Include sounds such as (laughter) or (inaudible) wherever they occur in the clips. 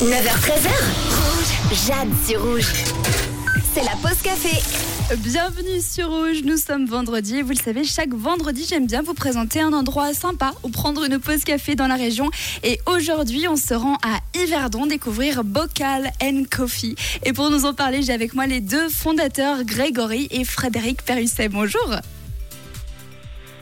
9h13h. Rouge. Jade sur Rouge. C'est la pause café. Bienvenue sur Rouge, nous sommes vendredi et vous le savez, chaque vendredi j'aime bien vous présenter un endroit sympa où prendre une pause café dans la région et aujourd'hui on se rend à Yverdon découvrir Bocal and Coffee et pour nous en parler j'ai avec moi les deux fondateurs Grégory et Frédéric Perusset, bonjour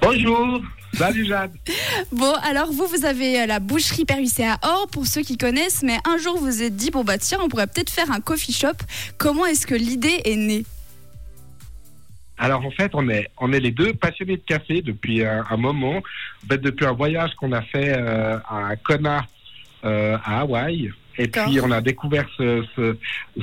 Bonjour Salut Jade (laughs) Bon, alors vous, vous avez euh, la boucherie Perusset à Or, pour ceux qui connaissent, mais un jour vous vous êtes dit, bon bah tiens, on pourrait peut-être faire un coffee shop. Comment est-ce que l'idée est née? Alors en fait, on est, on est les deux passionnés de café depuis un, un moment. En fait, depuis un voyage qu'on a fait euh, à Kona, euh, à Hawaï. Et puis on a découvert ce, ce, (laughs)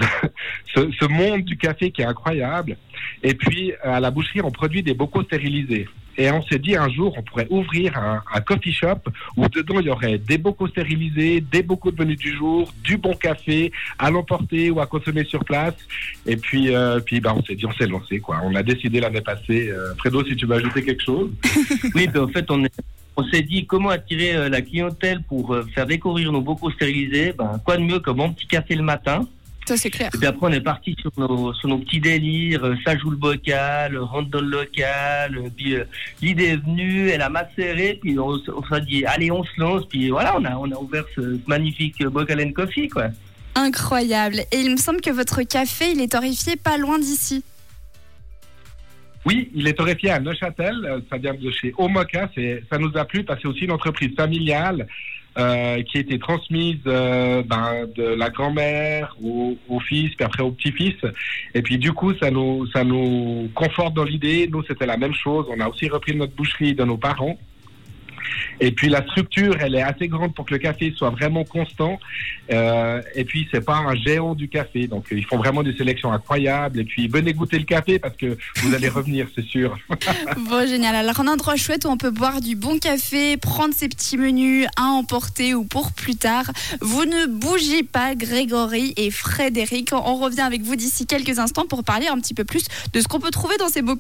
ce, ce monde du café qui est incroyable. Et puis à la boucherie, on produit des bocaux stérilisés. Et on s'est dit un jour, on pourrait ouvrir un, coffee shop où dedans il y aurait des bocaux stérilisés, des bocaux de menu du jour, du bon café à l'emporter ou à consommer sur place. Et puis, euh, puis bah, on s'est dit, on s'est lancé quoi. On a décidé l'année passée. Euh, Fredo, si tu veux ajouter quelque chose. (laughs) Oui, ben, en fait, on, est- on s'est dit comment attirer euh, la clientèle pour faire découvrir nos bocaux stérilisés? Ben, quoi de mieux que mon petit café le matin? Ça c'est clair. Et puis après, on est parti sur nos, sur nos petits délires. euh, Ça joue le bocal, euh, rentre dans le local. euh, Puis euh, l'idée est venue, elle a macéré. Puis on, s'est dit, allez, on se lance. Puis voilà, on a, on a ouvert ce, ce magnifique bocal and coffee, quoi. Incroyable. Et il me semble que votre café, il est torréfié pas loin d'ici. Oui, il est torréfié à Neuchâtel, ça vient de chez Omoka. C'est, ça nous a plu parce que c'est aussi une entreprise familiale euh, qui été transmise euh, ben, de la grand-mère au, au fils, puis après au petit-fils. Et puis du coup, ça nous, ça nous conforte dans l'idée. Nous, c'était la même chose. On a aussi repris notre boucherie de nos parents. Et puis la structure, elle est assez grande pour que le café soit vraiment constant. Euh, et puis c'est pas un géant du café, donc ils font vraiment des sélections incroyables. Et puis venez goûter le café parce que vous allez revenir, c'est sûr. (laughs) Bon, génial. Alors, un endroit chouette où on peut boire du bon café, prendre ses petits menus à emporter ou pour plus tard. Vous ne bougez pas, Grégory et Frédéric. On revient avec vous d'ici quelques instants pour parler un petit peu plus de ce qu'on peut trouver dans ces bocaux.